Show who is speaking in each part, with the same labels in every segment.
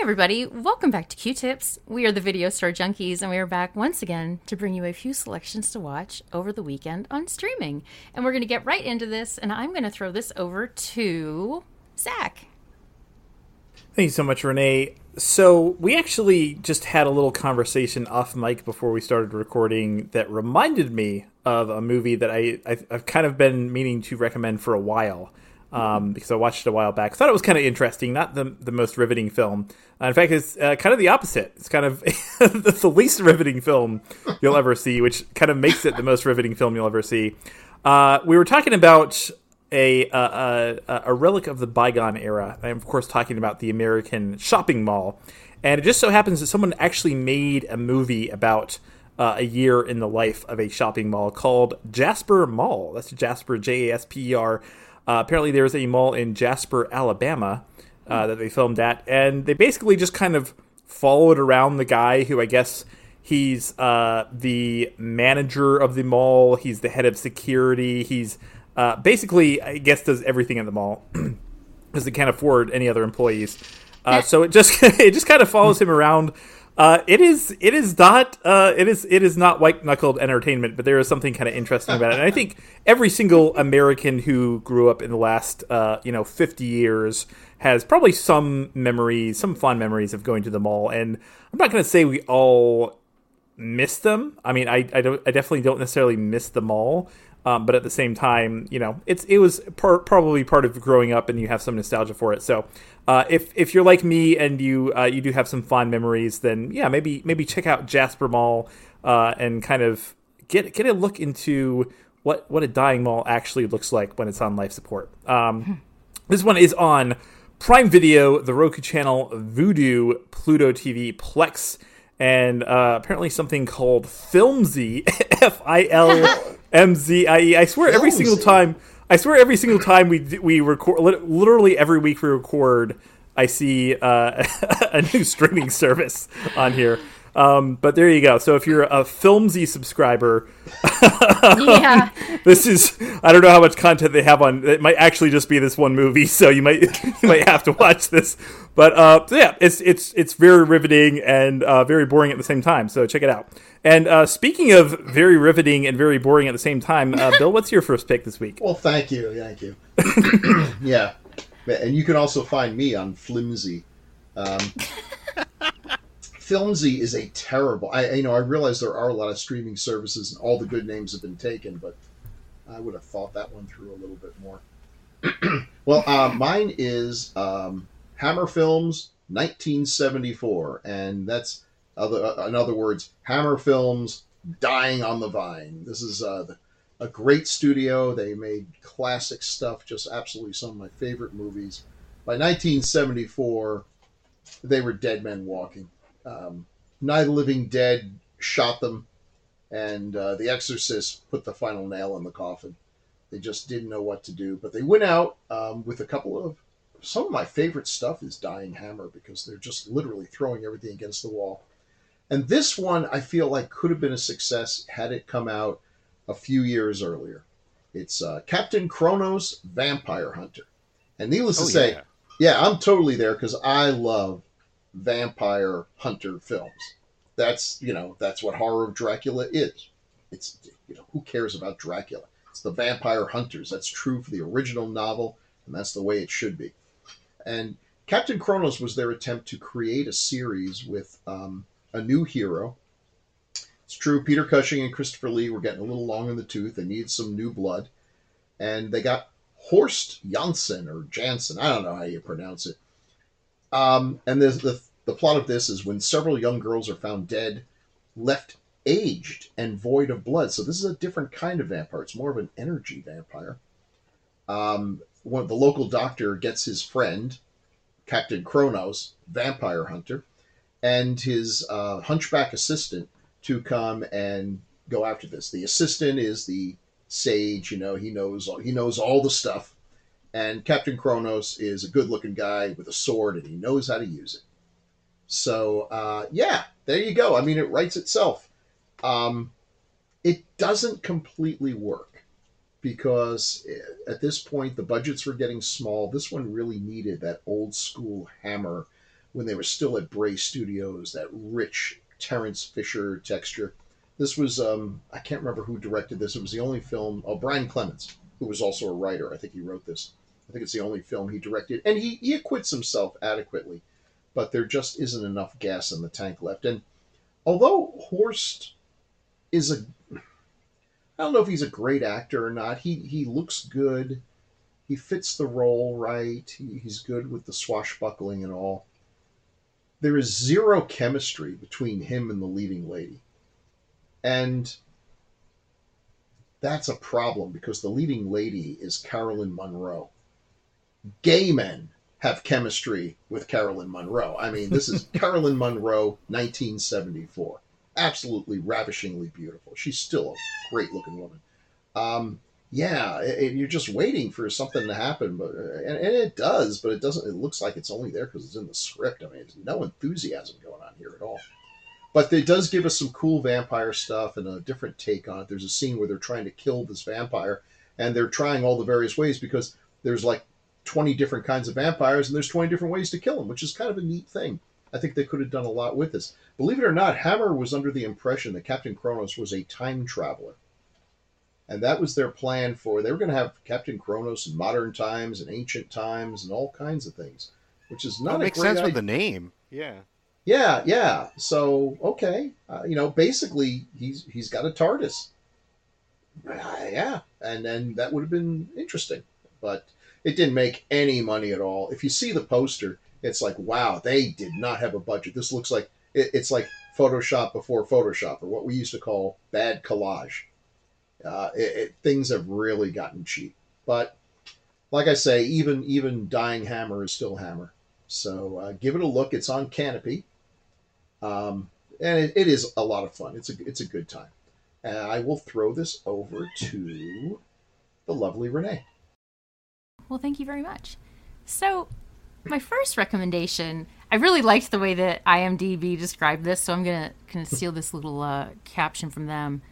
Speaker 1: everybody, welcome back to Queue Tips. We are the Video Store Junkies, and we are back once again to bring you a few selections to watch over the weekend on streaming. And we're going to get right into this, and I'm going to throw this over to Zach.
Speaker 2: Thank you so much, Renee. So, we actually just had a little conversation off mic before we started recording that reminded me of a movie that I, I've kind of been meaning to recommend for a while um, because I watched it a while back. I thought it was kind of interesting, not the the most riveting film. Uh, in fact, it's uh, kind of the opposite. It's kind of the least riveting film you'll ever see, which kind of makes it the most riveting film you'll ever see. Uh, we were talking about a, a, a relic of the bygone era. I'm of course talking about the American shopping mall, and it just so happens that someone actually made a movie about. Uh, a year in the life of a shopping mall called Jasper Mall. That's Jasper, J A S P E R. Uh, apparently, there was a mall in Jasper, Alabama, uh, that they filmed at, and they basically just kind of followed around the guy who I guess he's uh, the manager of the mall. He's the head of security. He's uh, basically, I guess, does everything at the mall because they can't afford any other employees. Uh, so it just it just kind of follows him around uh, it is it is not uh, it is it is not white knuckled entertainment, but there is something kind of interesting about it. And I think every single American who grew up in the last uh, you know fifty years has probably some memories, some fond memories of going to the mall. And I'm not going to say we all miss them. I mean, I I, don't, I definitely don't necessarily miss the mall. Um, but at the same time, you know, it's it was par- probably part of growing up, and you have some nostalgia for it. So, uh, if if you're like me and you uh, you do have some fond memories, then yeah, maybe maybe check out Jasper Mall uh, and kind of get get a look into what what a dying mall actually looks like when it's on life support. Um, this one is on Prime Video, the Roku channel, Vudu, Pluto TV, Plex, and uh, apparently something called Filmzie, F I L M Z I E. I swear every single time. I swear every single time we we record, literally every week we record, I see uh, a new streaming service on here. Um, but there you go. So if you're a Filmzie subscriber, yeah, this is I don't know how much content they have on. It might actually just be this one movie, so you might you might have to watch this. But uh, so yeah, it's it's it's very riveting and uh, very boring at the same time. So check it out. And uh, speaking of very riveting and very boring at the same time, uh, Bill, what's your first pick this week?
Speaker 3: Well, thank you, thank you. yeah, and you can also find me on Flimsy. Um, Filmzie is a terrible. I you know I realize there are a lot of streaming services and all the good names have been taken, but I would have thought that one through a little bit more. well, uh, mine is um, Hammer Films 1974, and that's other uh, in other words, Hammer Films dying on the vine. This is uh, a great studio. They made classic stuff, just absolutely some of my favorite movies. By 1974, they were dead men walking. Um, Night of the Living Dead shot them, and uh, The Exorcist put the final nail in the coffin. They just didn't know what to do, but they went out um, with a couple of. Some of my favorite stuff is Dying Hammer because they're just literally throwing everything against the wall. And this one I feel like could have been a success had it come out a few years earlier. It's uh, Captain Kronos Vampire Hunter. And needless oh, to say, yeah. yeah, I'm totally there because I love vampire hunter films. That's you know that's what horror of Dracula is. It's you know who cares about Dracula? It's the vampire hunters. That's true for the original novel, and that's the way it should be. And Captain Kronos was their attempt to create a series with um, a new hero. It's true, Peter Cushing and Christopher Lee were getting a little long in the tooth. They needed some new blood, and they got Horst Janssen or Jansen. I don't know how you pronounce it. Um, and the, the plot of this is when several young girls are found dead, left aged and void of blood. So this is a different kind of vampire. It's more of an energy vampire. Um, one, the local doctor gets his friend, Captain Kronos, vampire hunter, and his uh, hunchback assistant to come and go after this. The assistant is the sage, you know, he knows he knows all the stuff, and Captain Kronos is a good-looking guy with a sword, and he knows how to use it. So uh, yeah, there you go. I mean, it writes itself. Um, it doesn't completely work because at this point the budgets were getting small. This one really needed that old school hammer when they were still at Bray Studios, that rich Terence Fisher texture. This was um, I can't remember who directed this. It was the only film. Oh, Brian Clemens, who was also a writer. I think he wrote this. I think it's the only film he directed, and he he acquits himself adequately. But there just isn't enough gas in the tank left. And although Horst is a I don't know if he's a great actor or not. He he looks good. He fits the role right. He, he's good with the swashbuckling and all. There is zero chemistry between him and the leading lady. And that's a problem because the leading lady is Carolyn Munro. Gay men have chemistry with Carolyn Munro. I mean, this is Carolyn Munro, 1974 absolutely ravishingly beautiful. She's still a great looking woman. Um, yeah, it, it, you're just waiting for something to happen, but and, and, it does, but it doesn't. It looks like it's only there because it's in the script. I mean, there's no enthusiasm going on here at all. But it does give us some cool vampire stuff and a different take on it. There's a scene where they're trying to kill this vampire, and they're trying all the various ways because there's like 20 different kinds of vampires, and there's 20 different ways to kill them, which is kind of a neat thing. I think they could have done a lot with this. Believe it or not, Hammer was under the impression that Captain Kronos was a time traveler. And that was their plan for they were going to have Captain Kronos in modern times and ancient times and all kinds of things, which is not
Speaker 4: that makes sense idea. with the name. Yeah.
Speaker 3: Yeah, yeah. So okay, uh, you know, basically he's he's got a TARDIS. Uh, yeah, and then that would have been interesting, but it didn't make any money at all. If you see the poster, it's like wow they did not have a budget. This looks like it, it's like photoshop before photoshop or what we used to call bad collage. Uh, it, it, things have really gotten cheap. But like i say even even dying hammer is still hammer. So uh, give it a look. It's on Kanopy, um, and it, it is a lot of fun. It's a it's a good time. And i will throw this over to the lovely renee
Speaker 1: well thank you very much so my first recommendation, I really liked the way that IMDb described this, so I'm gonna kind of steal this little uh, caption from them.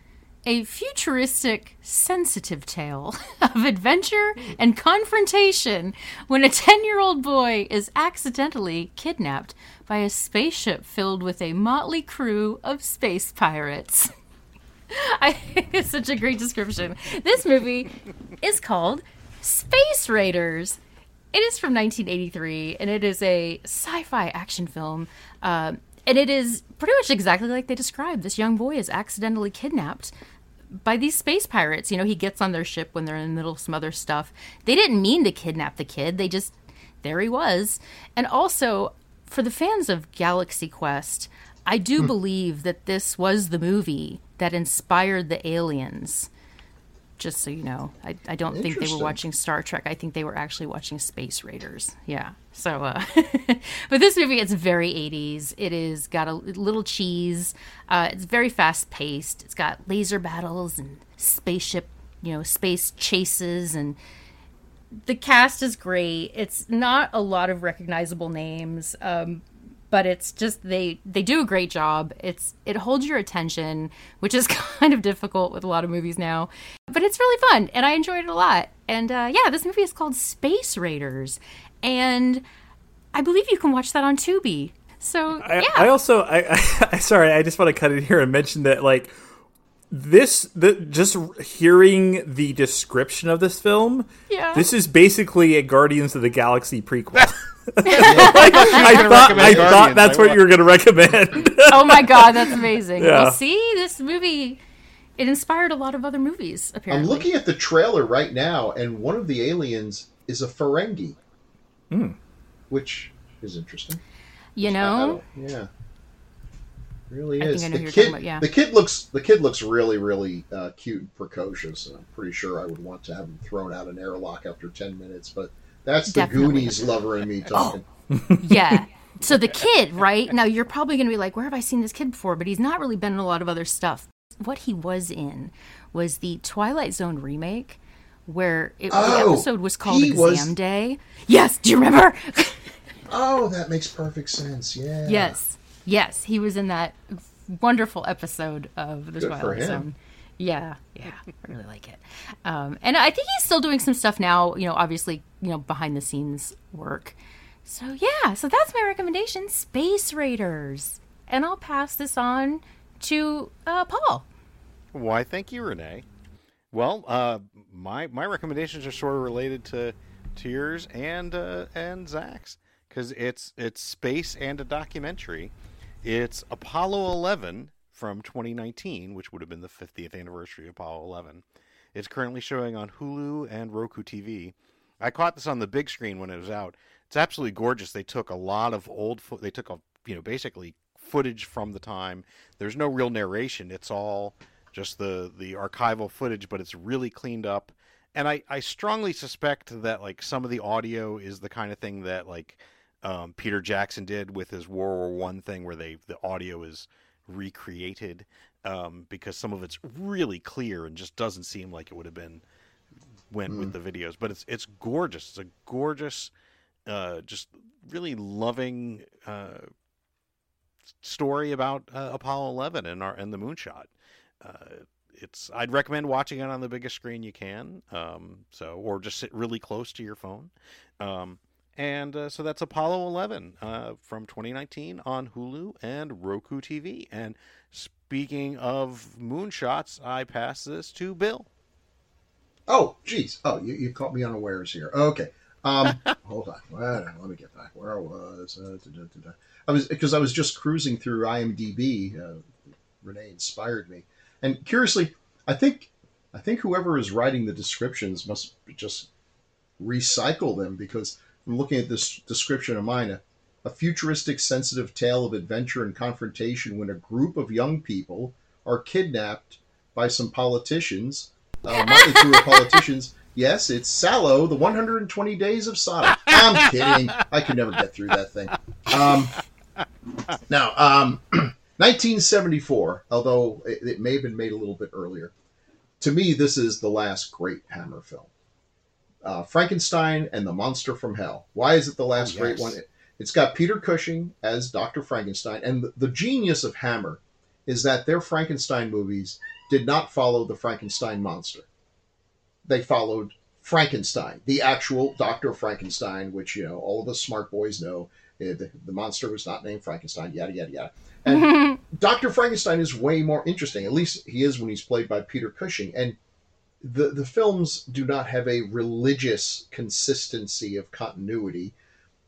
Speaker 1: A futuristic, sensitive tale of adventure and confrontation when a 10 year old boy is accidentally kidnapped by a spaceship filled with a motley crew of space pirates. I think it's such a great description. This movie is called Space Raiders it is from 1983, and it is a sci-fi action film. Uh, and it is pretty much exactly like they described. This young boy is accidentally kidnapped by these space pirates. You know, he gets on their ship when they're in the middle of some other stuff. They didn't mean to kidnap the kid. They just there he was. And also, for the fans of Galaxy Quest, I do hmm. believe that this was the movie that inspired the aliens just so you know. I, I don't think they were watching Star Trek. I think they were actually watching Space Raiders. Yeah. So, uh, but this movie, it's very 80s. It is got a little cheese. Uh, it's very fast paced. It's got laser battles and spaceship, you know, space chases. And the cast is great. It's not a lot of recognizable names. Um, but it's just they they do a great job. It's it holds your attention, which is kind of difficult with a lot of movies now. But it's really fun, and I enjoyed it a lot. And uh, yeah, this movie is called Space Raiders, and I believe you can watch that on Tubi. So yeah.
Speaker 2: I, I also I, I sorry I just want to cut in here and mention that like this the just hearing the description of this film
Speaker 1: yeah
Speaker 2: this is basically a guardians of the galaxy prequel I thought, I thought that's what you were going to recommend.
Speaker 1: oh my god, that's amazing. Yeah. Well, see, this movie it inspired a lot of other movies. Apparently,
Speaker 3: I'm looking at the trailer right now, and one of the aliens is a Ferengi,
Speaker 2: mm.
Speaker 3: which is interesting.
Speaker 1: You know,
Speaker 3: yeah, really is. the kid, about, yeah. the kid looks the kid looks really, really uh, cute and precocious, and I'm pretty sure I would want to have him thrown out an airlock after ten minutes, but that's the Definitely. Goonies lover in me oh. talking.
Speaker 1: Oh. yeah. So the kid, right? Now you're probably going to be like, where have I seen this kid before? But he's not really been in a lot of other stuff. What he was in was the Twilight Zone remake, where it, oh, the episode was called Exam was... Day. Yes, do you remember?
Speaker 3: oh, that makes perfect sense. Yeah.
Speaker 1: Yes, yes, he was in that wonderful episode of the Good Twilight Zone. Yeah, yeah, I really like it. Um, and I think he's still doing some stuff now. You know, obviously, you know, behind the scenes work. So yeah, so that's my recommendation, Space Raiders. And I'll pass this on to uh, Paul.
Speaker 4: Why, thank you, Renee. Well, uh, my my recommendations are sort of related to to yours and uh, and Zach's because it's it's space and a documentary. It's Apollo 11 from 2019, which would have been the 50th anniversary of Apollo 11. It's currently showing on Hulu and Roku TV. I caught this on the big screen when it was out. It's absolutely gorgeous. They took a lot of old fo- they took a you know basically footage from the time. There's no real narration. It's all just the the archival footage, but it's really cleaned up. And I, I strongly suspect that like some of the audio is the kind of thing that like um, Peter Jackson did with his World War One thing, where they the audio is recreated um, because some of it's really clear and just doesn't seem like it would have been went mm. with the videos. But it's it's gorgeous. It's a gorgeous, uh, just really loving uh, story about uh, Apollo 11 and our and the moonshot. Uh, it's I'd recommend watching it on the biggest screen you can. Um, so or just sit really close to your phone. Um, and uh, so that's Apollo 11 uh, from 2019 on Hulu and Roku TV. And speaking of moonshots, I pass this to Bill.
Speaker 3: Oh, geez. Oh, you, you caught me unawares here. Okay. Um, hold on. Well, let me get back where I was. Uh, da, da, da, I was because I was just cruising through IMDb. Uh, Renee inspired me, and curiously, I think I think whoever is writing the descriptions must just recycle them because I'm looking at this description of mine. A, a futuristic, sensitive tale of adventure and confrontation when a group of young people are kidnapped by some politicians, uh, motley crew of politicians. Yes, it's Salò, the 120 Days of Sodom. I'm kidding. I could never get through that thing. Um, now, um, 1974, although it, it, may have been made a little bit earlier. To me, this is the last great Hammer film. Uh, Frankenstein and the Monster from Hell. Why is it the last oh, yes. great one? It, has got Peter Cushing as Dr. Frankenstein. And the, the genius of Hammer is that their Frankenstein movies did not follow the Frankenstein monster. They followed Frankenstein, the actual Dr. Frankenstein, which, you know, all of us smart boys know. Eh, the, the monster was not named Frankenstein, yada, yada, yada. And Dr. Frankenstein is way more interesting. At least he is when he's played by Peter Cushing. And the, the films do not have a religious consistency of continuity,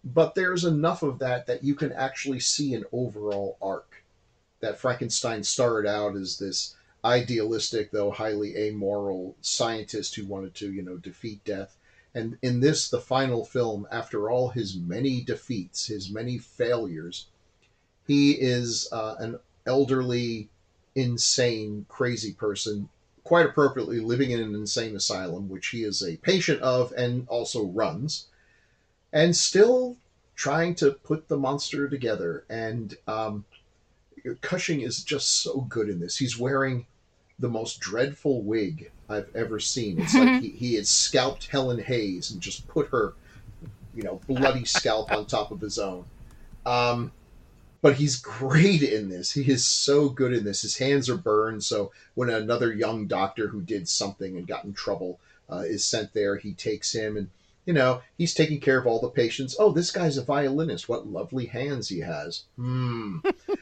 Speaker 3: but there's enough of that that you can actually see an overall arc. That Frankenstein started out as this idealistic, though highly amoral scientist who wanted to, you know, defeat death. And in this, the final film, after all his many defeats, his many failures, he is uh, an elderly, insane, crazy person, quite appropriately living in an insane asylum, which he is a patient of and also runs, and still trying to put the monster together. And um, Cushing is just so good in this. He's wearing the most dreadful wig I've ever seen. It's like he, he had scalped Helen Hayes and just put her, you know, bloody scalp on top of his own. Um, but he's great in this. He is so good in this. His hands are burned, so when another young doctor who did something and got in trouble uh, is sent there, he takes him and you know he's taking care of all the patients. Oh, this guy's a violinist. What lovely hands he has. Hmm.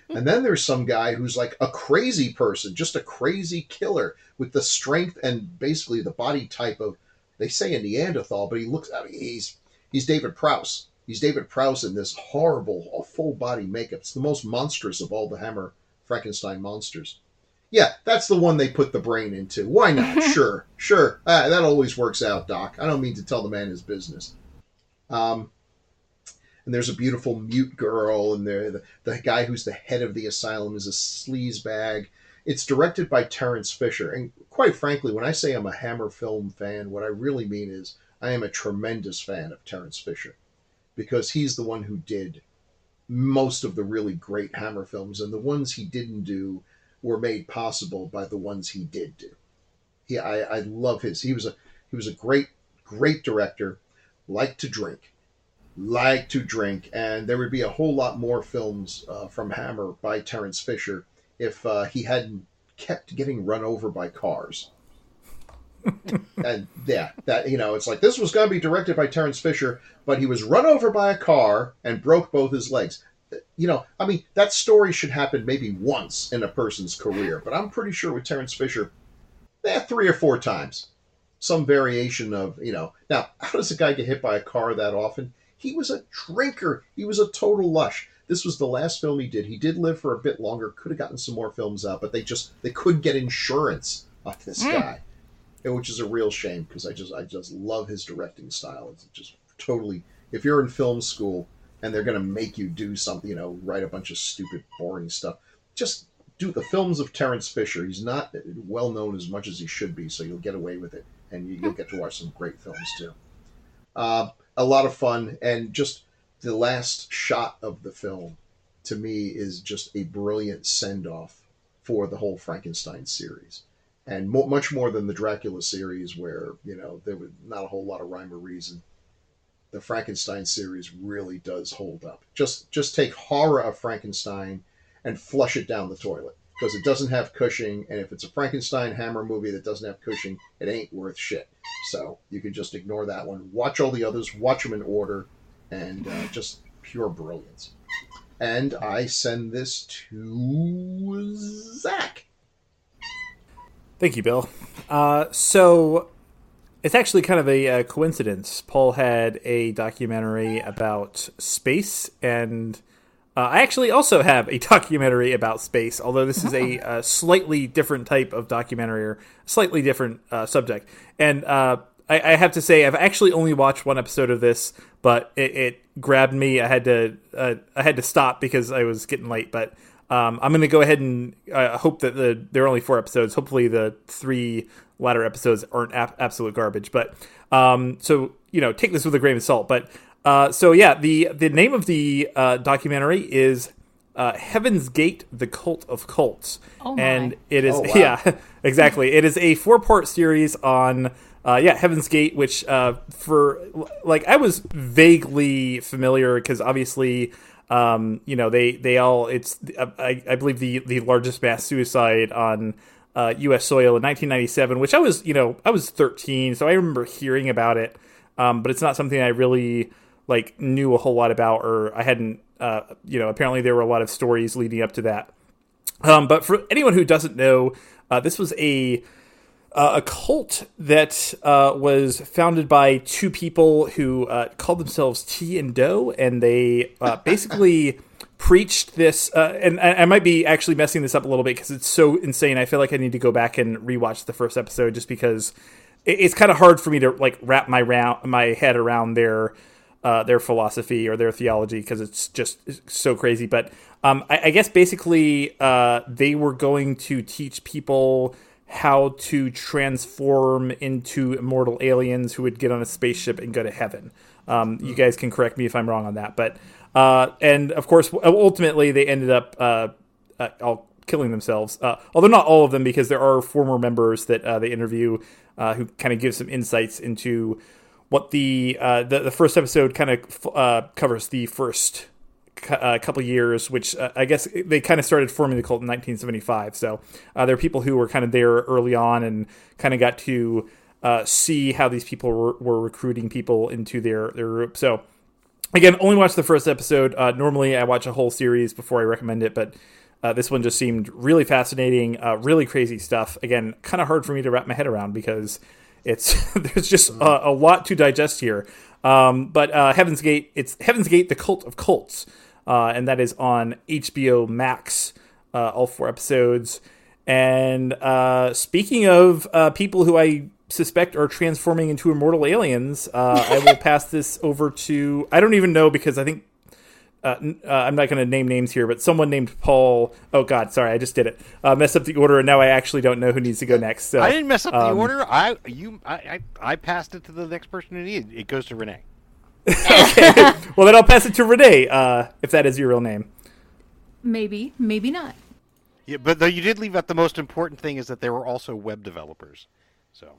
Speaker 3: and then there's some guy who's like a crazy person, just a crazy killer with the strength and basically the body type of they say a Neanderthal, but he looks. I mean, he's he's David Prowse He's David Prowse in this horrible full body makeup. It's the most monstrous of all the Hammer Frankenstein monsters. Yeah, that's the one they put the brain into. Why not? sure, sure. Uh, that always works out, Doc. I don't mean to tell the man his business. Um, and there's a beautiful mute girl, and the, the guy who's the head of the asylum is a sleaze bag. It's directed by Terence Fisher, and quite frankly, when I say I'm a Hammer film fan, what I really mean is I am a tremendous fan of Terence Fisher because he's the one who did most of the really great Hammer films, and the ones he didn't do were made possible by the ones he did do. Yeah, I, I love his. He was a he was a great great director. Liked to drink, liked to drink, and there would be a whole lot more films uh, from Hammer by Terence Fisher if uh, he hadn't kept getting run over by cars. And yeah, that you know, it's like this was going to be directed by Terence Fisher, but he was run over by a car and broke both his legs. You know, I mean, that story should happen maybe once in a person's career, but I'm pretty sure with Terence Fisher, yeah, three or four times, some variation of you know. Now, how does a guy get hit by a car that often? He was a drinker. He was a total lush. This was the last film he did. He did live for a bit longer. Could have gotten some more films out, but they just they couldn't get insurance on this
Speaker 1: Mm.
Speaker 3: guy, which is a real shame because I just I just love his directing style. It's just totally. If you're in film school and they're going to make you do something, you know, write a bunch of stupid, boring stuff, just do the films of Terence Fisher. He's not well known as much as he should be, so you'll get away with it, and you- you'll get to watch some great films too. Uh, a lot of fun, and just the last shot of the film to me is just a brilliant send off for the whole Frankenstein series, and mo- much more than the Dracula series, where you know there was not a whole lot of rhyme or reason. The Frankenstein series really does hold up. Just just take horror of Frankenstein and flush it down the toilet because it doesn't have Cushing, and if it's a Frankenstein Hammer movie that doesn't have Cushing, it ain't worth shit. So you can just ignore that one. Watch all the others. Watch them in order, and uh, just pure brilliance. And I send this to Zach.
Speaker 2: Thank you, Bill. Uh, so it's actually kind of a, uh coincidence. Paul had a documentary about space, and uh, I actually also have a documentary about space, although this is a, uh slightly different type of documentary or slightly different uh, subject. And uh, I, I have to say, I've actually only watched one episode of this, but it, it grabbed me. I had to uh, I had to stop because I was getting late, but. Um, I'm going to go ahead and uh, hope that the there are only four episodes. Hopefully, the three latter episodes aren't ap- absolute garbage. But um, so you know, take this with a grain of salt. But uh, so yeah, the the name of the uh, documentary is uh, Heaven's Gate: The Cult of Cults,
Speaker 1: Oh my.
Speaker 2: and it is
Speaker 3: Oh, wow.
Speaker 2: yeah, exactly. It is a four part series on. Uh, yeah, Heaven's Gate, which uh, for like I was vaguely familiar because obviously um, you know they they all it's I, I believe the the largest mass suicide on uh, U.S. soil in 1997, which I was you know I was 13, so I remember hearing about it, um, but it's not something I really like knew a whole lot about, or I hadn't uh, you know apparently there were a lot of stories leading up to that. Um, but for anyone who doesn't know, uh, this was a uh, a cult that uh, was founded by two people who uh, called themselves Ti and Do, and they uh, basically preached this. Uh, and I, I might be actually messing this up a little bit because it's so insane. I feel like I need to go back and rewatch the first episode just because it, it's kind of hard for me to like wrap my round my head around their uh, their philosophy or their theology because it's just so crazy. But um, I, I guess basically uh, they were going to teach people how to transform into immortal aliens who would get on a spaceship and go to heaven. Um, you guys can correct me if I'm wrong on that, but uh, and of course, ultimately they ended up uh, uh, all killing themselves. Uh, although not all of them, because there are former members that uh, they interview uh, who kind of give some insights into what the the, the first episode kind of covers the first cou- uh, couple years, which uh, I guess they kind of started forming the cult in 1975. So uh, there are people who were kind of there early on and kind of got to uh, see how these people were, were recruiting people into their their group. So again, only watch the first episode. Uh, normally, I watch a whole series before I recommend it, but uh, this one just seemed really fascinating, uh, really crazy stuff. Again, kind of hard for me to wrap my head around because it's there's just a, a lot to digest here. Um, but uh, Heaven's Gate, it's Heaven's Gate: The Cult of Cults, uh, and that is on HBO Max. Uh, all four episodes. And uh, speaking of uh, people who I suspect are transforming into immortal aliens, uh, I will pass this over to I don't even know because I think uh, uh, I'm not going to name names here, but someone named Paul. Oh God, sorry, I just did it. Uh, messed up the order, and now I actually don't know who needs to go next. So
Speaker 4: I didn't mess up the
Speaker 2: um,
Speaker 4: order. I you I, I I passed it to the next person who needed. It goes to Renee. okay.
Speaker 2: Well, then I'll pass it to Renee, uh, if that is your real name.
Speaker 1: Maybe, maybe not.
Speaker 4: Yeah, but though you did leave out the most important thing is that there were also web developers. So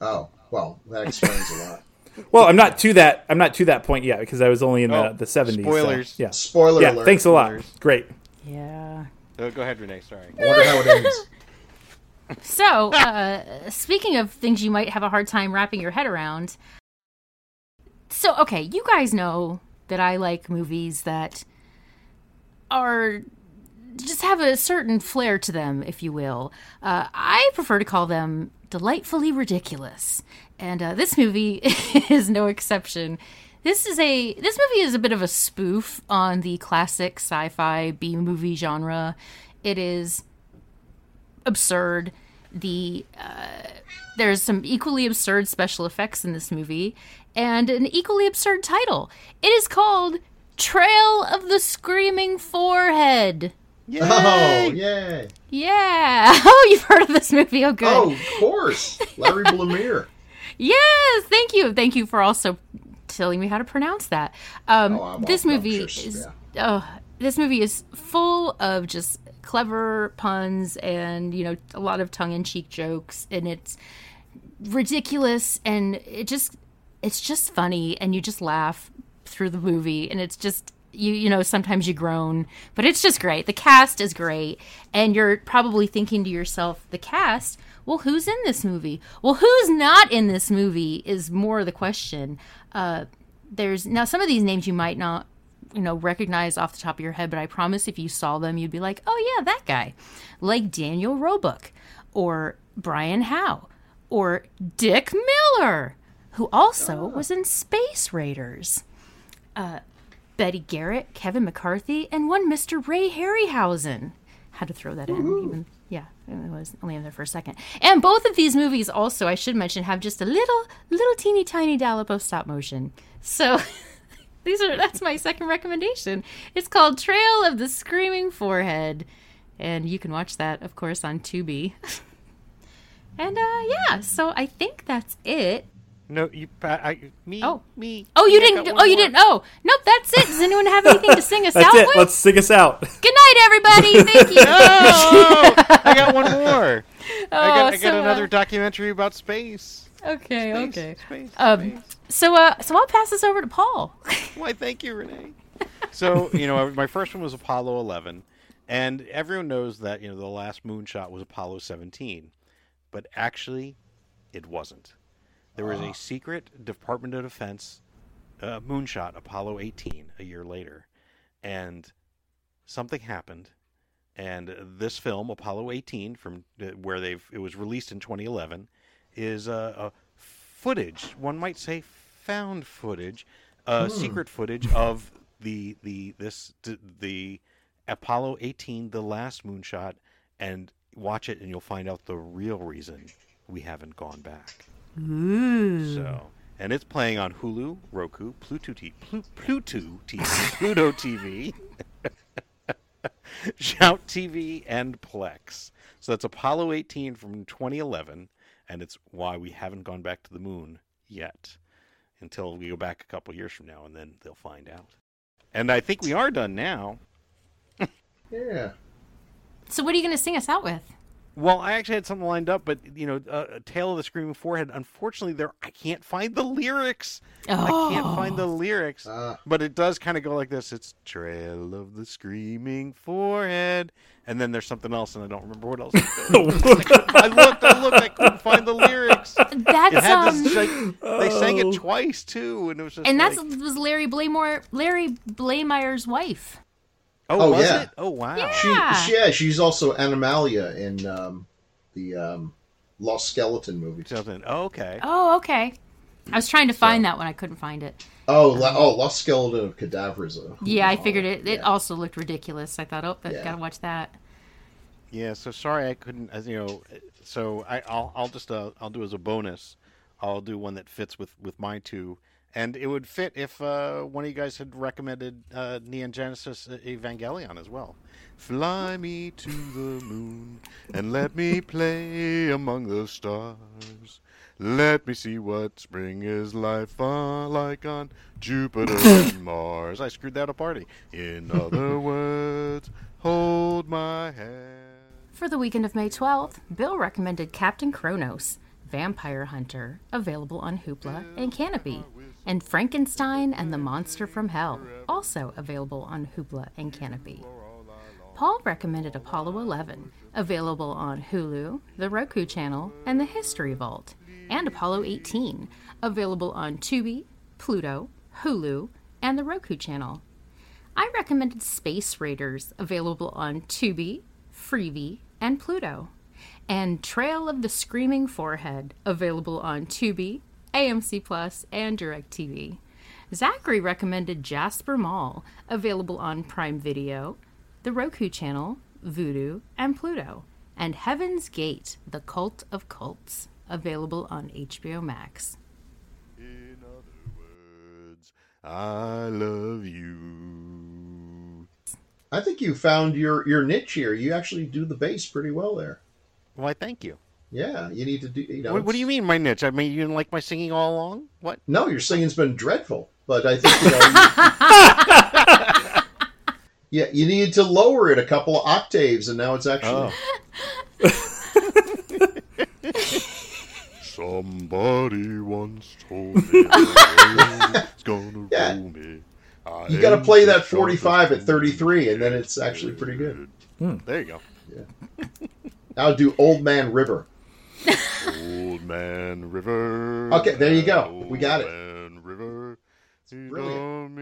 Speaker 3: Oh, well, that explains a lot.
Speaker 2: Well, I'm not to that. I'm not to that point yet because I was only in the,
Speaker 4: Oh,
Speaker 2: the 70s. so,
Speaker 4: spoilers.
Speaker 2: yeah.
Speaker 3: Spoiler
Speaker 2: Yeah.
Speaker 3: alert.
Speaker 2: Thanks a lot.
Speaker 4: Spoilers.
Speaker 2: Great.
Speaker 1: Yeah.
Speaker 4: uh, go ahead, Renee. Sorry.
Speaker 3: I wonder how it ends.
Speaker 1: So, uh, speaking of things you might have a hard time wrapping your head around, so okay, you guys know that I like movies that are just have a certain flair to them, if you will. Uh, I prefer to call them delightfully ridiculous, and uh, this movie is no exception. This is a this movie is a bit of a spoof on the classic sci-fi B movie genre. It is absurd. The uh, there's some equally absurd special effects in this movie, and an equally absurd title. It is called Trail of the Screaming Forehead.
Speaker 4: Yay!
Speaker 3: Oh, yay!
Speaker 1: Yeah. Oh, you've heard of this movie? Oh, good.
Speaker 3: Oh, of course, Larry Blamire.
Speaker 1: Yes, thank you. Thank you for also telling me how to pronounce that. Um,
Speaker 3: Oh,
Speaker 1: this movie is oh, this movie is full of just clever puns and you know a lot of tongue-in-cheek jokes, and it's ridiculous and it just it's just funny, and you just laugh through the movie, and it's just. You, you know sometimes you groan but it's just great the cast is great and you're probably thinking to yourself the cast well who's in this movie? Well who's not in this movie is more the question. Uh there's now some of these names you might not you know recognize off the top of your head but i promise if you saw them you'd be like oh yeah that guy. Like daniel roebuck or brian howe or dick miller who also was in space raiders. Uh, betty garrett kevin mccarthy and one mr ray harryhausen. Had to throw that in even yeah it was only in there for a second. And both of these movies also i should mention have just a little little teeny tiny dollop of stop motion. So these are that's my second recommendation. It's called trail of the screaming forehead. And you can watch that of course on tubi. And uh yeah so i think that's it
Speaker 4: No, you. I, I, me.
Speaker 1: Oh.
Speaker 4: me.
Speaker 1: oh you
Speaker 4: me,
Speaker 1: didn't
Speaker 4: got
Speaker 1: oh
Speaker 4: one
Speaker 1: you
Speaker 4: more.
Speaker 1: didn't oh nope that's it does anyone have anything to sing us
Speaker 2: That's
Speaker 1: out
Speaker 2: it.
Speaker 1: with
Speaker 2: Let's sing us out.
Speaker 1: good night everybody thank you
Speaker 4: Oh, I got one more. I got,
Speaker 1: Oh,
Speaker 4: I got
Speaker 1: so, uh,
Speaker 4: another documentary about space.
Speaker 1: okay
Speaker 4: Space,
Speaker 1: okay
Speaker 4: Space,
Speaker 1: Um,
Speaker 4: space.
Speaker 1: so uh so i'll pass this over to paul
Speaker 4: Why, thank you, Renee. So, you know, my first one was Apollo 11, and everyone knows that, you know, the last moonshot was Apollo 17, but actually, it wasn't. There was a secret Department of Defense uh, moonshot, Apollo 18, a year later, and something happened. And this film, Apollo 18, from uh, where they've it was released in 2011, is uh, a footage. One might say found footage, uh, secret footage of the the this d- the Apollo 18, the last moonshot, and watch it, and you'll find out the real reason we haven't gone back. Hmm. So, and it's playing on Hulu, Roku, Pluto, T- Plu- Pluto TV, Pluto TV, Shout TV, and Plex. So that's Apollo 18 from 2011, and it's why we haven't gone back to the moon yet until we go back a couple years from now, and then they'll find out. And I think we are done now.
Speaker 3: Yeah.
Speaker 1: so what are you going to sing us out with
Speaker 4: Well, I actually had something lined up, but you know, uh, "A Tale of the Screaming Forehead." Unfortunately, there I can't find the lyrics. Oh. I can't find the lyrics,
Speaker 3: Uh.
Speaker 4: but it does kind of go like this: "It's Trail of the Screaming Forehead," and then there's something else, and I don't remember what else. it goes. I looked, I looked, I couldn't find the lyrics. It
Speaker 1: that's um
Speaker 4: this, like, they sang it twice too, and it was just
Speaker 1: and that's
Speaker 4: like,
Speaker 1: was larry blaymore larry blaymeyer's wife
Speaker 4: oh,
Speaker 3: Oh,
Speaker 4: was
Speaker 3: yeah.
Speaker 4: it? Oh wow,
Speaker 1: Yeah.
Speaker 3: She, she, yeah, she's also Animala in um, the um, Lost Skeleton movie.
Speaker 4: Something- oh, okay.
Speaker 1: oh okay i was trying to find that one i couldn't find it
Speaker 3: Oh, la- oh, Lost Skeleton of Cadavra. uh,
Speaker 1: yeah i figured it it
Speaker 3: yeah.
Speaker 1: also looked ridiculous i thought oh but
Speaker 3: Yeah.
Speaker 1: gotta watch that
Speaker 4: Yeah, so sorry I couldn't. As you know, so I, I'll I'll just uh, I'll do as a bonus. I'll do one that fits with with my two, and it would fit if uh, one of you guys had recommended uh, Neon Genesis Evangelion as well. Fly me to the moon and let me play among the stars. Let me see what spring is life on, like on Jupiter and Mars. I screwed that up already. In other words, hold my hand.
Speaker 1: For the weekend of May 12th, Bill recommended Captain Kronos, Vampire Hunter, available on Hoopla and Kanopy, and Frankenstein and the Monster from Hell, also available on Hoopla and Kanopy. Paul recommended Apollo 11, available on Hulu, the Roku channel, and the History Vault, and Apollo 18, available on Tubi, Pluto, Hulu, and the Roku channel. I recommended Space Raiders, available on Tubi, Freevee, and Pluto, and Trail of the Screaming Forehead, available on Tubi, AMC Plus, and DirecTV. Zachary recommended Jasper Mall, available on Prime Video, the Roku channel, Vudu, and Pluto, and Heaven's Gate, The Cult of Cults, available on HBO Max.
Speaker 4: In other words, I love you.
Speaker 3: I think you found your your niche here. You actually do the bass pretty well there.
Speaker 4: Why, thank you.
Speaker 3: Yeah, you need to do. You know,
Speaker 4: What, what do you mean, my niche? I mean, you didn't like my singing all along? What?
Speaker 3: No, your singing's been dreadful, but I think you know. you, yeah, you needed to lower it a couple of octaves, and now it's actually.
Speaker 4: Oh. Somebody once told me it's gonna
Speaker 3: Yeah.
Speaker 4: roll me. I
Speaker 3: You got to play that 45 at 33, and then it's actually pretty good. Hmm.
Speaker 4: There you go.
Speaker 3: Now do Old Man River.
Speaker 4: Old Man River.
Speaker 3: Okay, there you go. We got it.
Speaker 4: River. It's
Speaker 3: brilliant.